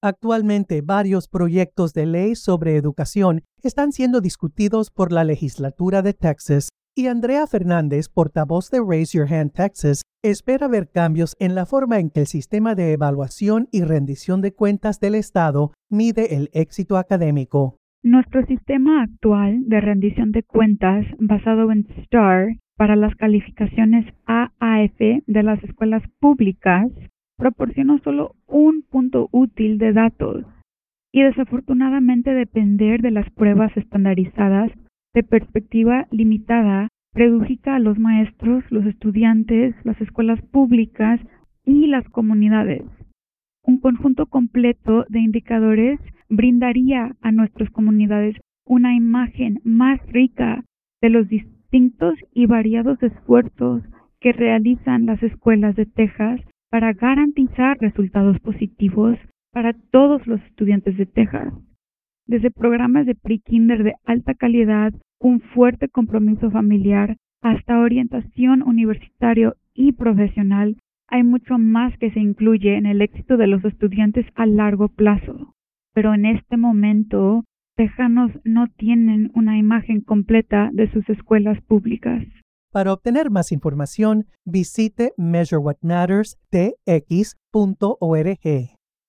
Actualmente varios proyectos de ley sobre educación están siendo discutidos por la legislatura de Texas y Andrea Fernández, portavoz de Raise Your Hand Texas, espera ver cambios en la forma en que el sistema de evaluación y rendición de cuentas del Estado mide el éxito académico. Nuestro sistema actual de rendición de cuentas basado en STAR para las calificaciones AAF de las escuelas públicas proporciona solo un punto útil de datos y desafortunadamente depender de las pruebas estandarizadas de perspectiva limitada prejudica a los maestros, los estudiantes, las escuelas públicas y las comunidades. Un conjunto completo de indicadores brindaría a nuestras comunidades una imagen más rica de los distintos y variados esfuerzos que realizan las escuelas de Texas para garantizar resultados positivos para todos los estudiantes de Texas desde programas de pre-kinder de alta calidad, un fuerte compromiso familiar, hasta orientación universitario y profesional, hay mucho más que se incluye en el éxito de los estudiantes a largo plazo. Pero en este momento, tejanos no tienen una imagen completa de sus escuelas públicas. Para obtener más información, visite measurewhatmatterstx.org.